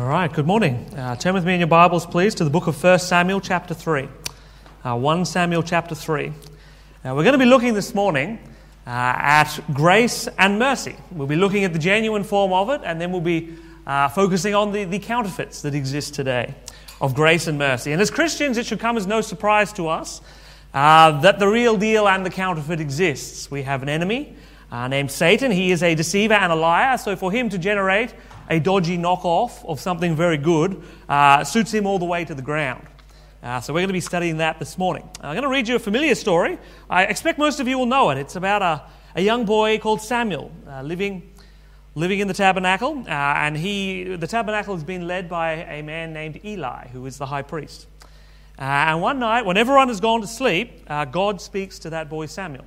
All right, good morning. Uh, turn with me in your Bibles, please, to the book of 1 Samuel, chapter 3. Uh, 1 Samuel, chapter 3. Now, we're going to be looking this morning uh, at grace and mercy. We'll be looking at the genuine form of it, and then we'll be uh, focusing on the, the counterfeits that exist today of grace and mercy. And as Christians, it should come as no surprise to us uh, that the real deal and the counterfeit exists. We have an enemy uh, named Satan. He is a deceiver and a liar, so for him to generate a dodgy knockoff of something very good uh, suits him all the way to the ground. Uh, so we're going to be studying that this morning. I'm going to read you a familiar story. I expect most of you will know it. It's about a, a young boy called Samuel uh, living, living in the tabernacle, uh, and he, the tabernacle has been led by a man named Eli, who is the high priest. Uh, and one night, when everyone has gone to sleep, uh, God speaks to that boy Samuel.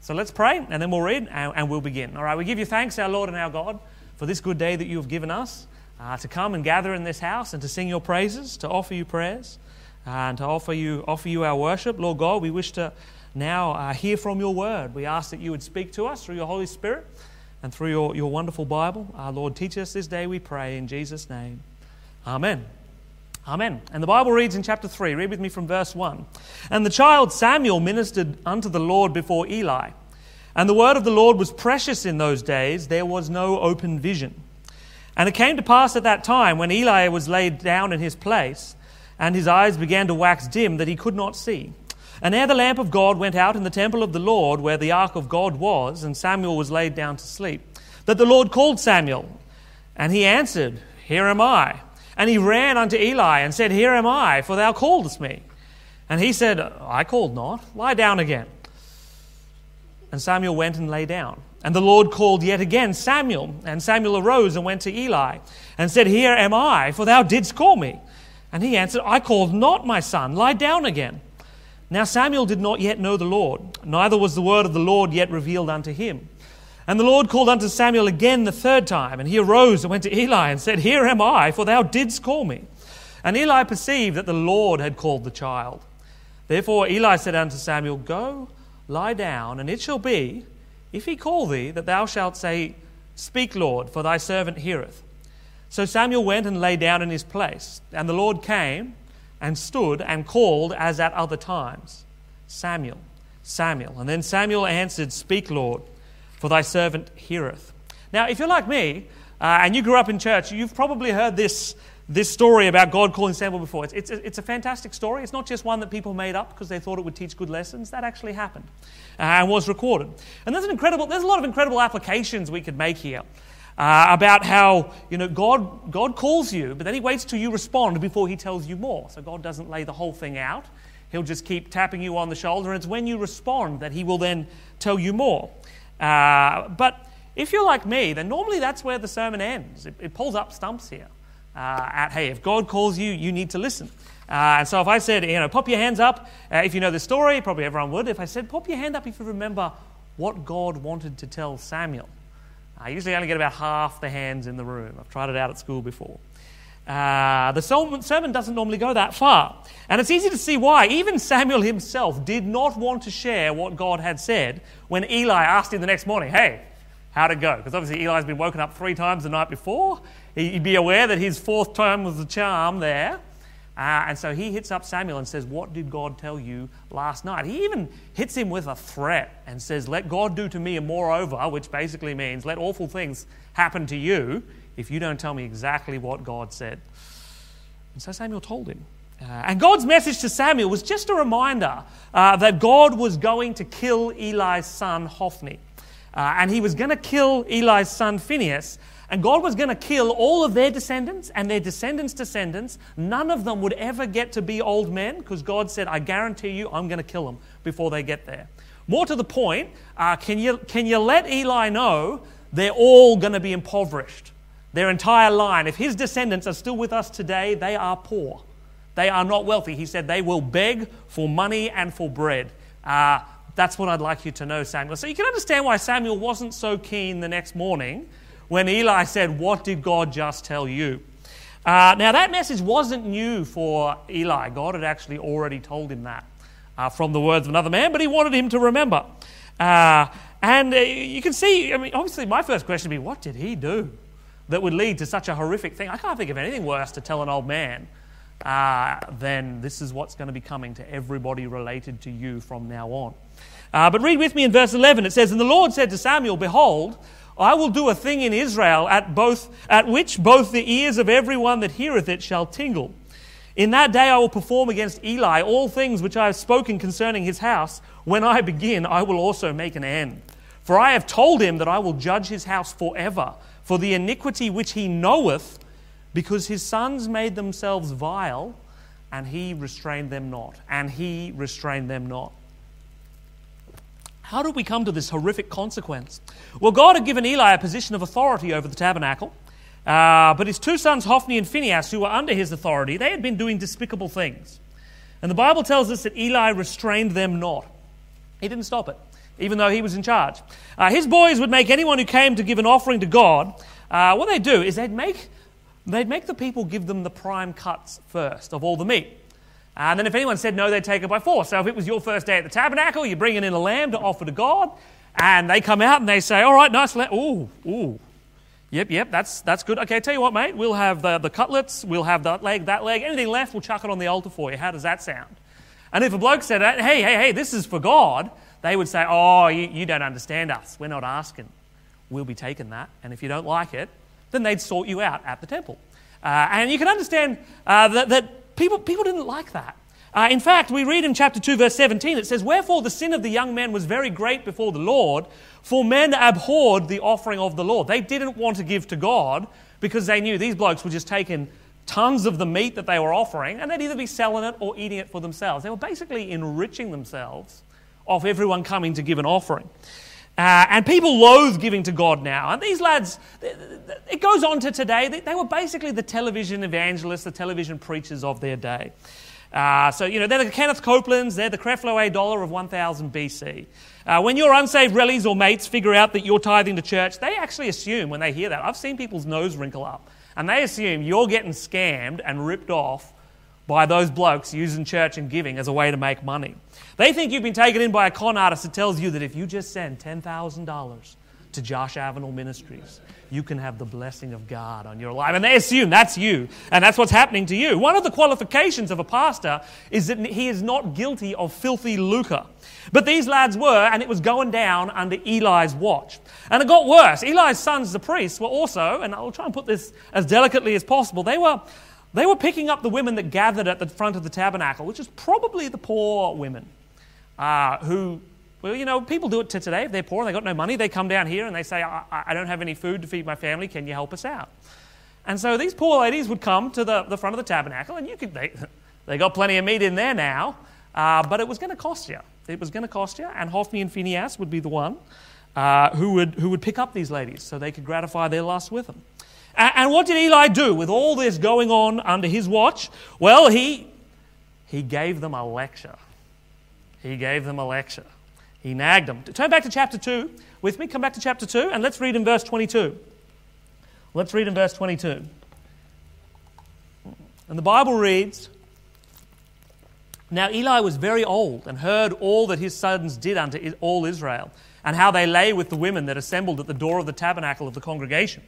So let's pray, and then we'll read, and, and we'll begin. All right, we give you thanks, our Lord and our God for this good day that you have given us uh, to come and gather in this house and to sing your praises, to offer you prayers, uh, and to offer you, offer you our worship. Lord God, we wish to now uh, hear from your word. We ask that you would speak to us through your Holy Spirit and through your, your wonderful Bible. Our Lord, teach us this day, we pray, in Jesus' name. Amen. Amen. And the Bible reads in chapter 3, read with me from verse 1. And the child Samuel ministered unto the Lord before Eli. And the word of the Lord was precious in those days, there was no open vision. And it came to pass at that time, when Eli was laid down in his place, and his eyes began to wax dim, that he could not see. And ere the lamp of God went out in the temple of the Lord, where the ark of God was, and Samuel was laid down to sleep, that the Lord called Samuel. And he answered, Here am I. And he ran unto Eli and said, Here am I, for thou calledst me. And he said, I called not. Lie down again. And Samuel went and lay down. And the Lord called yet again Samuel. And Samuel arose and went to Eli and said, Here am I, for thou didst call me. And he answered, I called not my son. Lie down again. Now Samuel did not yet know the Lord, neither was the word of the Lord yet revealed unto him. And the Lord called unto Samuel again the third time, and he arose and went to Eli and said, Here am I, for thou didst call me. And Eli perceived that the Lord had called the child. Therefore Eli said unto Samuel, Go Lie down, and it shall be, if he call thee, that thou shalt say, Speak, Lord, for thy servant heareth. So Samuel went and lay down in his place, and the Lord came and stood and called as at other times Samuel, Samuel. And then Samuel answered, Speak, Lord, for thy servant heareth. Now, if you're like me, uh, and you grew up in church, you've probably heard this this story about God calling Samuel before. It's, it's, it's, a fantastic story. It's not just one that people made up because they thought it would teach good lessons. That actually happened uh, and was recorded. And there's, an incredible, there's a lot of incredible applications we could make here uh, about how you know, God, God calls you, but then he waits till you respond before he tells you more. So God doesn't lay the whole thing out. He'll just keep tapping you on the shoulder, and it's when you respond that he will then tell you more. Uh, but if you're like me, then normally that's where the sermon ends. It, it pulls up stumps here uh, at, hey, if God calls you, you need to listen. Uh, and so if I said, you know, pop your hands up, uh, if you know the story, probably everyone would. If I said, pop your hand up if you remember what God wanted to tell Samuel, I usually only get about half the hands in the room. I've tried it out at school before. Uh, the sermon doesn't normally go that far. And it's easy to see why. Even Samuel himself did not want to share what God had said when Eli asked him the next morning, hey, how'd it go? Because obviously Eli's been woken up three times the night before. He'd be aware that his fourth time was the charm there. Uh, and so he hits up Samuel and says, What did God tell you last night? He even hits him with a threat and says, Let God do to me a moreover, which basically means let awful things happen to you if you don't tell me exactly what God said. And so Samuel told him. Uh, and God's message to Samuel was just a reminder uh, that God was going to kill Eli's son, Hophni. Uh, and he was going to kill Eli's son, Phinehas. And God was going to kill all of their descendants and their descendants' descendants. None of them would ever get to be old men because God said, I guarantee you, I'm going to kill them before they get there. More to the point, uh, can, you, can you let Eli know they're all going to be impoverished? Their entire line. If his descendants are still with us today, they are poor. They are not wealthy. He said they will beg for money and for bread. Uh, that's what I'd like you to know, Samuel. So you can understand why Samuel wasn't so keen the next morning when Eli said, What did God just tell you? Uh, now, that message wasn't new for Eli. God had actually already told him that uh, from the words of another man, but he wanted him to remember. Uh, and uh, you can see, I mean, obviously, my first question would be, What did he do? that would lead to such a horrific thing. I can't think of anything worse to tell an old man uh, than this is what's going to be coming to everybody related to you from now on. Uh, but read with me in verse 11. It says, And the Lord said to Samuel, Behold, I will do a thing in Israel at, both, at which both the ears of everyone that heareth it shall tingle. In that day I will perform against Eli all things which I have spoken concerning his house. When I begin, I will also make an end. For I have told him that I will judge his house forever for the iniquity which he knoweth, because his sons made themselves vile, and he restrained them not. And he restrained them not. How did we come to this horrific consequence? Well, God had given Eli a position of authority over the tabernacle, uh, but his two sons, Hophni and Phinehas, who were under his authority, they had been doing despicable things. And the Bible tells us that Eli restrained them not. He didn't stop it, even though he was in charge. Uh, his boys would make anyone who came to give an offering to God, uh, what they'd do is they'd make, they'd make the people give them the prime cuts first of all the meat. And then if anyone said no, they'd take it by force. So if it was your first day at the tabernacle, you're bringing in a lamb to offer to God, and they come out and they say, all right, nice lamb. Ooh, ooh. Yep, yep, that's, that's good. Okay, tell you what, mate, we'll have the, the cutlets, we'll have that leg, that leg. Anything left, we'll chuck it on the altar for you. How does that sound? And if a bloke said, hey, hey, hey, this is for God, they would say, oh, you, you don't understand us. We're not asking. We'll be taking that. And if you don't like it, then they'd sort you out at the temple. Uh, and you can understand uh, that, that people, people didn't like that. Uh, in fact, we read in chapter 2, verse 17, it says, Wherefore the sin of the young men was very great before the Lord, for men abhorred the offering of the Lord. They didn't want to give to God because they knew these blokes were just taking tons of the meat that they were offering and they'd either be selling it or eating it for themselves. They were basically enriching themselves off everyone coming to give an offering. Uh, and people loathe giving to God now. And these lads, it goes on to today, they, were basically the television evangelists, the television preachers of their day. Uh, so, you know, they're the Kenneth Copelands, they're the Creflo A. Dollar of 1000 BC. Uh, when your unsaved rellies or mates figure out that you're tithing to church, they actually assume when they hear that. I've seen people's nose wrinkle up. And they assume you're getting scammed and ripped off by those blokes using church and giving as a way to make money. They think you've been taken in by a con artist that tells you that if you just send $10,000 to Josh Avenell Ministries, you can have the blessing of God on your life. And they assume that's you, and that's what's happening to you. One of the qualifications of a pastor is that he is not guilty of filthy lucre. But these lads were, and it was going down under Eli's watch. And it got worse. Eli's sons, the priests, were also, and I'll try and put this as delicately as possible, they were, they were picking up the women that gathered at the front of the tabernacle, which is probably the poor women uh, who, well, you know, people do it to today. If they're poor and they've got no money, they come down here and they say, I, I don't have any food to feed my family. Can you help us out? And so these poor ladies would come to the, the front of the tabernacle, and you could, they, they got plenty of meat in there now, uh, but it was going to cost you. It was going to cost you, and Hophni and Phinehas would be the one uh, who, would, who would pick up these ladies so they could gratify their lust with them. And, what did Eli do with all this going on under his watch? Well, he, he gave them a lecture. He gave them a lecture. He nagged them. Turn back to chapter 2 with me. Come back to chapter 2 and let's read in verse 22. Let's read in verse 22. And the Bible reads Now Eli was very old and heard all that his sons did unto all Israel, and how they lay with the women that assembled at the door of the tabernacle of the congregation.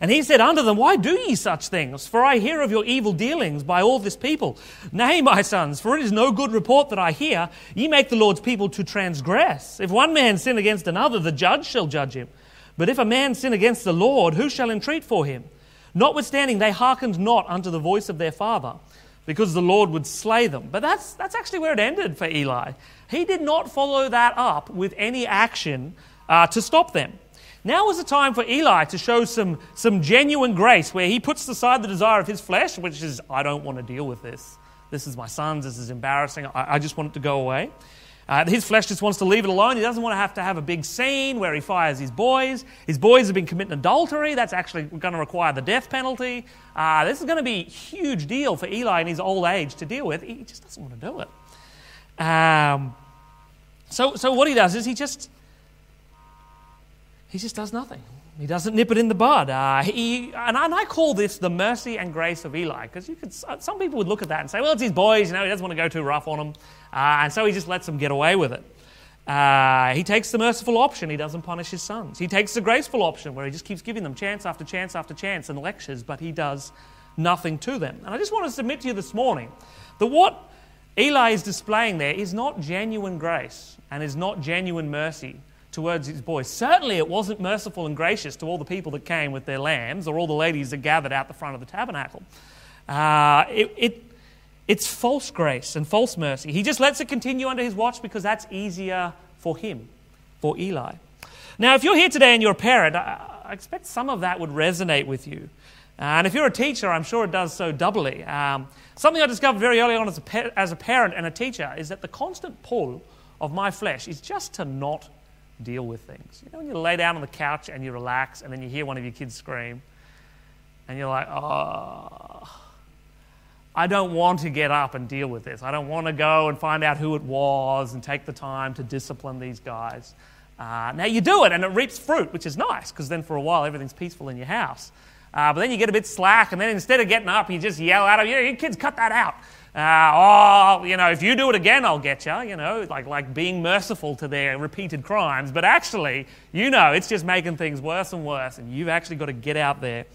And he said unto them, Why do ye such things? For I hear of your evil dealings by all this people. Nay, my sons, for it is no good report that I hear. Ye make the Lord's people to transgress. If one man sin against another, the judge shall judge him. But if a man sin against the Lord, who shall entreat for him? Notwithstanding, they hearkened not unto the voice of their father, because the Lord would slay them. But that's, that's actually where it ended for Eli. He did not follow that up with any action uh, to stop them. Now is the time for Eli to show some, some genuine grace where he puts aside the desire of his flesh, which is, I don't want to deal with this. This is my sons. This is embarrassing. I, I just want it to go away. Uh, his flesh just wants to leave it alone. He doesn't want to have to have a big scene where he fires his boys. His boys have been committing adultery. That's actually going to require the death penalty. Uh, this is going to be a huge deal for Eli in his old age to deal with. He just doesn't want to do it. Um, so, so what he does is he just he just does nothing. He doesn't nip it in the bud. Uh, he, and, I call this the mercy and grace of Eli, because could, some people would look at that and say, well, it's his boys, you know, he doesn't want to go too rough on them, uh, and so he just lets them get away with it. Uh, he takes the merciful option, he doesn't punish his sons. He takes the graceful option, where he just keeps giving them chance after chance after chance and lectures, but he does nothing to them. And I just want to submit to you this morning that what Eli is displaying there is not genuine grace and is not genuine mercy towards his boys. Certainly, it wasn't merciful and gracious to all the people that came with their lambs or all the ladies that gathered out the front of the tabernacle. Uh, it, it, it's false grace and false mercy. He just lets it continue under his watch because that's easier for him, for Eli. Now, if you're here today and you're a parent, I, I expect some of that would resonate with you. and if you're a teacher, I'm sure it does so doubly. Um, something I discovered very early on as a, as a parent and a teacher is that the constant pull of my flesh is just to not deal with things. You know, when you lay down on the couch and you relax, and then you hear one of your kids scream, and you're like, oh, I don't want to get up and deal with this. I don't want to go and find out who it was and take the time to discipline these guys. Uh, now you do it and it reaps fruit, which is nice because then for a while everything's peaceful in your house. Uh, but then you get a bit slack, and then instead of getting up, you just yell at them, you kids, cut that out. Uh, oh, you know, if you do it again, I'll get you, you know, like, like being merciful to their repeated crimes. But actually, you know, it's just making things worse and worse, and you've actually got to get out there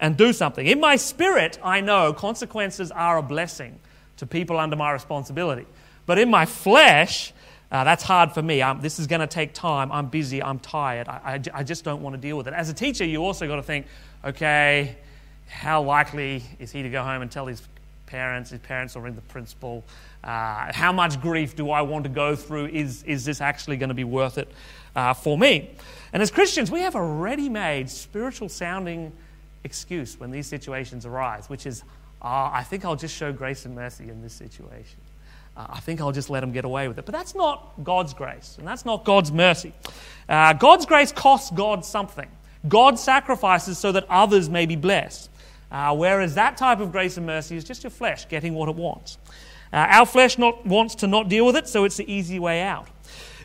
and do something. In my spirit, I know consequences are a blessing to people under my responsibility. But in my flesh, uh, that's hard for me. Um, this is going to take time. I'm busy. I'm tired. I, I, I just don't want to deal with it. As a teacher, you also got to think okay, how likely is he to go home and tell his parents? His parents will ring the principal. Uh, how much grief do I want to go through? Is, is this actually going to be worth it uh, for me? And as Christians, we have a ready made, spiritual sounding excuse when these situations arise, which is, uh, I think I'll just show grace and mercy in this situation. Uh, I think I'll just let them get away with it. But that's not God's grace, and that's not God's mercy. Uh, God's grace costs God something. God sacrifices so that others may be blessed. Uh, whereas that type of grace and mercy is just your flesh getting what it wants. Uh, our flesh not, wants to not deal with it, so it's the easy way out.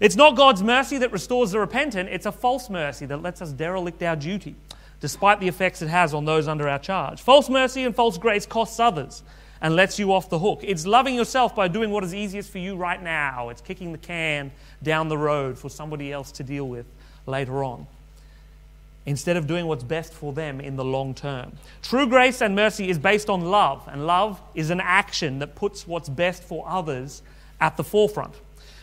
It's not God's mercy that restores the repentant, it's a false mercy that lets us derelict our duty despite the effects it has on those under our charge. False mercy and false grace costs others and lets you off the hook. It's loving yourself by doing what is easiest for you right now. It's kicking the can down the road for somebody else to deal with later on. Instead of doing what's best for them in the long term. True grace and mercy is based on love, and love is an action that puts what's best for others at the forefront.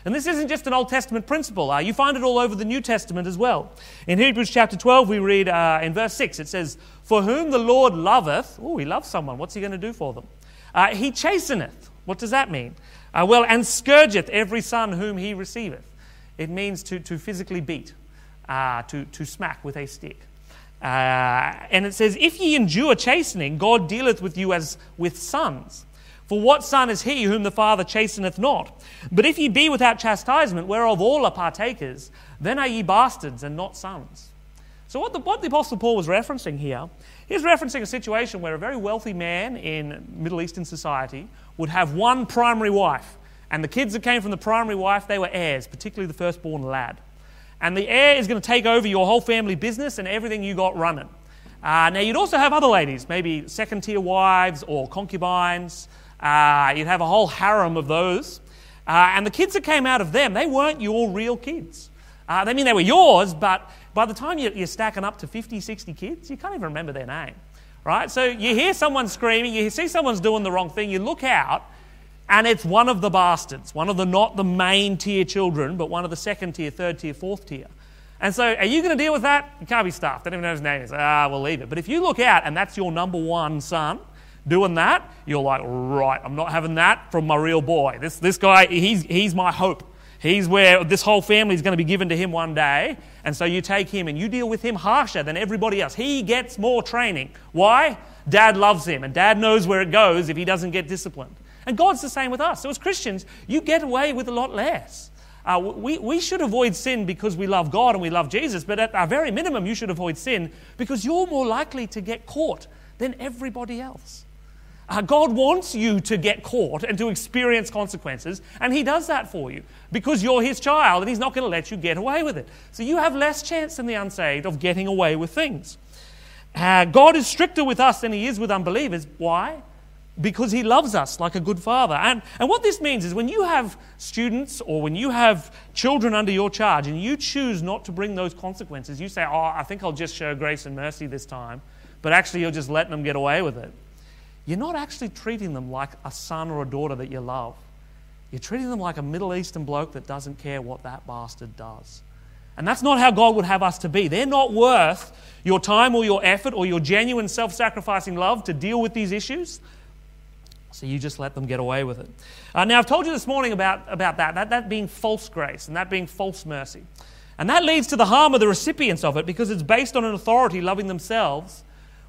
And this isn't just an Old Testament principle. Uh, you find it all over the New Testament as well. In Hebrews chapter 12, we read uh, in verse 6, it says, For whom the Lord loveth, oh, he loves someone. What's he going to do for them? Uh, he chasteneth. What does that mean? Uh, well, and scourgeth every son whom he receiveth. It means to, to physically beat, uh, to, to smack with a stick. Uh, and it says, If ye endure chastening, God dealeth with you as with sons. For what son is he whom the Father chasteneth not? But if ye be without chastisement, whereof all are partakers, then are ye bastards and not sons. So, what the, what the Apostle Paul was referencing here, he's referencing a situation where a very wealthy man in Middle Eastern society would have one primary wife. And the kids that came from the primary wife, they were heirs, particularly the firstborn lad. And the heir is going to take over your whole family business and everything you got running. Uh, now, you'd also have other ladies, maybe second tier wives or concubines. Uh, you'd have a whole harem of those. Uh, and the kids that came out of them, they weren't your real kids. Uh, they mean they were yours, but by the time you're stacking up to 50, 60 kids, you can't even remember their name. Right? So you hear someone screaming, you see someone's doing the wrong thing, you look out, and it's one of the bastards, one of the not the main tier children, but one of the second tier, third tier, fourth tier. And so, are you going to deal with that? You can't be stuffed. Don't even know his name is. Ah, we'll leave it. But if you look out and that's your number one son, doing that, you're like, right, I'm not having that from my real boy. This, this guy, he's, he's my hope. He's where this whole family is going to be given to him one day. And so you take him and you deal with him harsher than everybody else. He gets more training. Why? Dad loves him, and dad knows where it goes if he doesn't get disciplined. And God's the same with us. So as Christians, you get away with a lot less. Uh, we, we should avoid sin because we love God and we love Jesus, but at our very minimum, you should avoid sin because you're more likely to get caught than everybody else. Uh, God wants you to get caught and to experience consequences, and He does that for you because you're His child and He's not going to let you get away with it. So you have less chance than the unsaved of getting away with things. Uh, God is stricter with us than He is with unbelievers. Why? Because he loves us like a good father. And, and what this means is when you have students or when you have children under your charge and you choose not to bring those consequences, you say, Oh, I think I'll just show grace and mercy this time, but actually you're just letting them get away with it. You're not actually treating them like a son or a daughter that you love. You're treating them like a Middle Eastern bloke that doesn't care what that bastard does. And that's not how God would have us to be. They're not worth your time or your effort or your genuine self sacrificing love to deal with these issues. So you just let them get away with it. Uh, now, I've told you this morning about, about that, that, that being false grace and that being false mercy. And that leads to the harm of the recipients of it because it's based on an authority loving themselves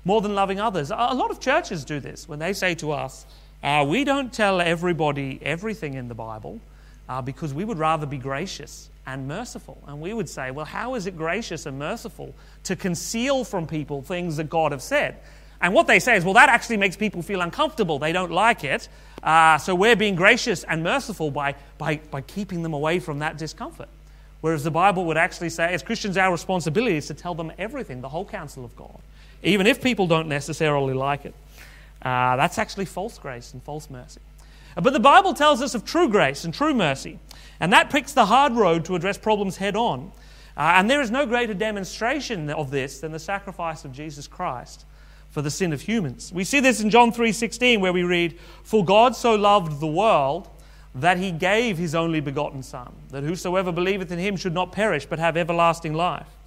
more than loving others. A lot of churches do this when they say to us, uh, We don't tell everybody everything in the Bible uh, because we would rather be gracious and merciful. And we would say, Well, how is it gracious and merciful to conceal from people things that God has said? And what they say is, well, that actually makes people feel uncomfortable. They don't like it. Uh, so we're being gracious and merciful by, by, by keeping them away from that discomfort. Whereas the Bible would actually say, as Christians, our responsibility is to tell them everything, the whole counsel of God, even if people don't necessarily like it. Uh, that's actually false grace and false mercy. But the Bible tells us of true grace and true mercy, and that picks the hard road to address problems head on. Uh, and there is no greater demonstration of this than the sacrifice of Jesus Christ for the sin of humans. We see this in John 3:16 where we read, "For God so loved the world that he gave his only begotten son, that whosoever believeth in him should not perish but have everlasting life."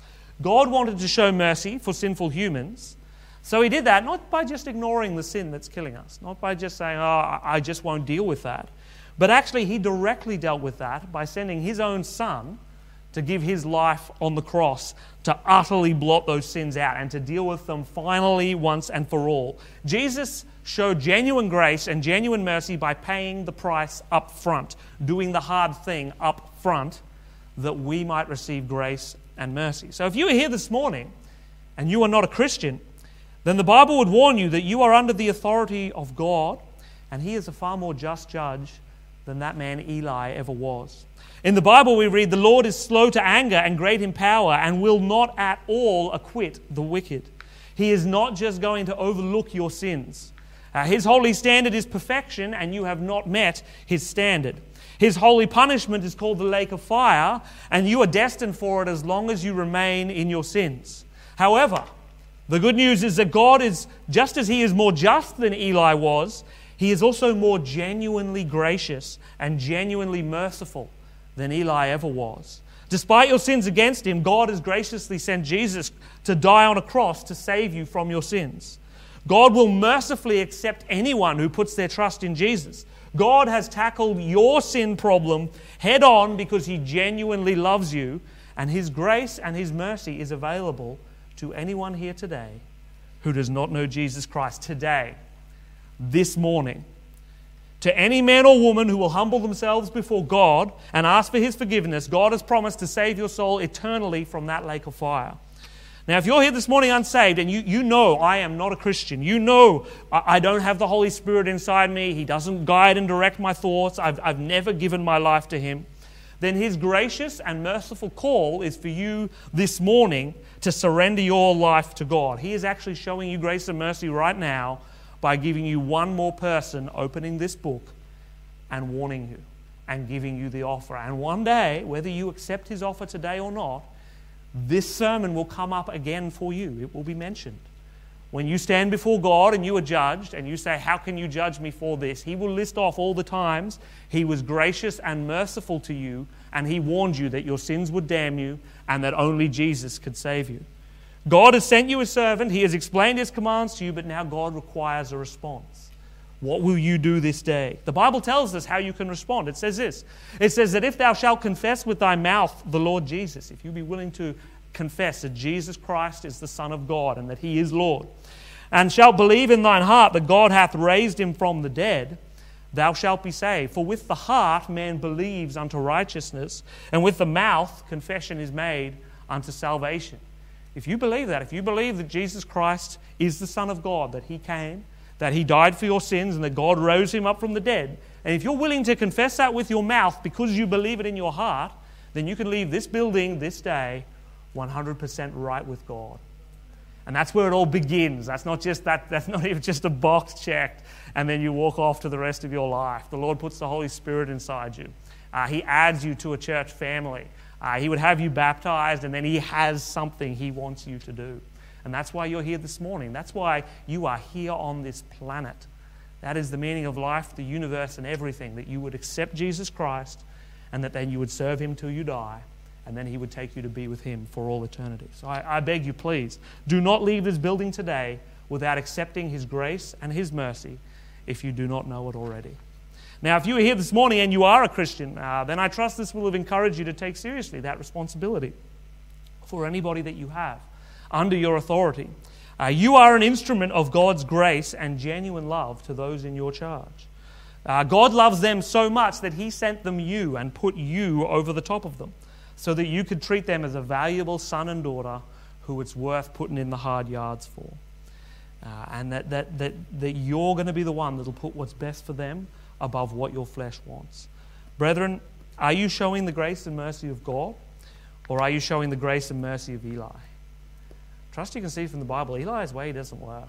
God wanted to show mercy for sinful humans. So he did that not by just ignoring the sin that's killing us, not by just saying, "Oh, I just won't deal with that." But actually he directly dealt with that by sending his own son to give his life on the cross to utterly blot those sins out and to deal with them finally once and for all. Jesus showed genuine grace and genuine mercy by paying the price up front, doing the hard thing up front that we might receive grace and mercy. So if you are here this morning and you are not a Christian, then the Bible would warn you that you are under the authority of God and he is a far more just judge than that man Eli ever was. In the Bible, we read, The Lord is slow to anger and great in power and will not at all acquit the wicked. He is not just going to overlook your sins. Uh, his holy standard is perfection, and you have not met his standard. His holy punishment is called the lake of fire, and you are destined for it as long as you remain in your sins. However, the good news is that God is, just as he is more just than Eli was, he is also more genuinely gracious and genuinely merciful than Eli ever was. Despite your sins against him, God has graciously sent Jesus to die on a cross to save you from your sins. God will mercifully accept anyone who puts their trust in Jesus. God has tackled your sin problem head on because he genuinely loves you, and his grace and his mercy is available to anyone here today who does not know Jesus Christ. Today, this morning, to any man or woman who will humble themselves before God and ask for his forgiveness, God has promised to save your soul eternally from that lake of fire. Now, if you're here this morning unsaved and you, you know I am not a Christian, you know I, don't have the Holy Spirit inside me, He doesn't guide and direct my thoughts, I've, I've never given my life to Him, then His gracious and merciful call is for you this morning to surrender your life to God. He is actually showing you grace and mercy right now by giving you one more person opening this book and warning you and giving you the offer. And one day, whether you accept his offer today or not, this sermon will come up again for you. It will be mentioned. When you stand before God and you are judged, and you say, How can you judge me for this? He will list off all the times He was gracious and merciful to you, and He warned you that your sins would damn you and that only Jesus could save you. God has sent you a servant, He has explained His commands to you, but now God requires a response. What will you do this day? The Bible tells us how you can respond. It says this It says that if thou shalt confess with thy mouth the Lord Jesus, if you be willing to confess that Jesus Christ is the Son of God and that He is Lord, and shalt believe in thine heart that God hath raised Him from the dead, thou shalt be saved. For with the heart man believes unto righteousness, and with the mouth confession is made unto salvation. If you believe that, if you believe that Jesus Christ is the Son of God, that He came, that He died for your sins, and that God rose Him up from the dead, and if you're willing to confess that with your mouth because you believe it in your heart, then you can leave this building this day 100% right with God. And that's where it all begins. That's not just that, that's not even just a box checked and then you walk off to the rest of your life. The Lord puts the Holy Spirit inside you. Uh, he adds you to a church family. Uh, he would have you baptized, and then He has something He wants you to do. And that's why you're here this morning. That's why you are here on this planet. That is the meaning of life, the universe, and everything that you would accept Jesus Christ and that then you would serve Him till you die, and then He would take you to be with Him for all eternity. So I, I beg you, please, do not leave this building today without accepting His grace and His mercy if you do not know it already. Now, if you are here this morning and you are a Christian, uh, then I trust this will have encouraged you to take seriously that responsibility for anybody that you have under your authority. Uh, you are an instrument of God's grace and genuine love to those in your charge. Uh, God loves them so much that He sent them you and put you over the top of them so that you could treat them as a valuable son and daughter who it's worth putting in the hard yards for. Uh, and that, that, that, that you're going to be the one that'll put what's best for them above what your flesh wants. Brethren, are you showing the grace and mercy of God, or are you showing the grace and mercy of Eli? Trust you can see from the Bible, Eli's way doesn't work.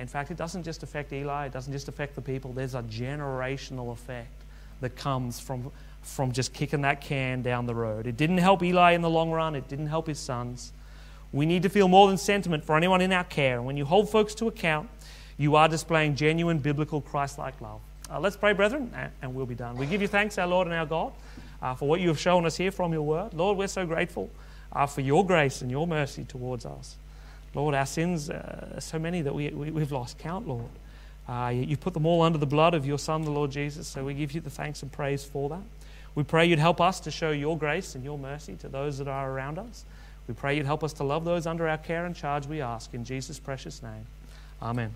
In fact, it doesn't just affect Eli, it doesn't just affect the people, there's a generational effect that comes from, from just kicking that can down the road. It didn't help Eli in the long run, it didn't help his sons. We need to feel more than sentiment for anyone in our care. And when you hold folks to account, you are displaying genuine biblical Christ like love. Uh, let's pray, brethren, and we'll be done. We give you thanks, our Lord and our God, uh, for what you have shown us here from your word. Lord, we're so grateful uh, for your grace and your mercy towards us. Lord, our sins are so many that we, we, have lost count, Lord. Uh, you put them all under the blood of your Son, the Lord Jesus, so we give you the thanks and praise for that. We pray you'd help us to show your grace and your mercy to those that are around us. We pray you'd help us to love those under our care and charge, we ask. In Jesus' precious name. Amen.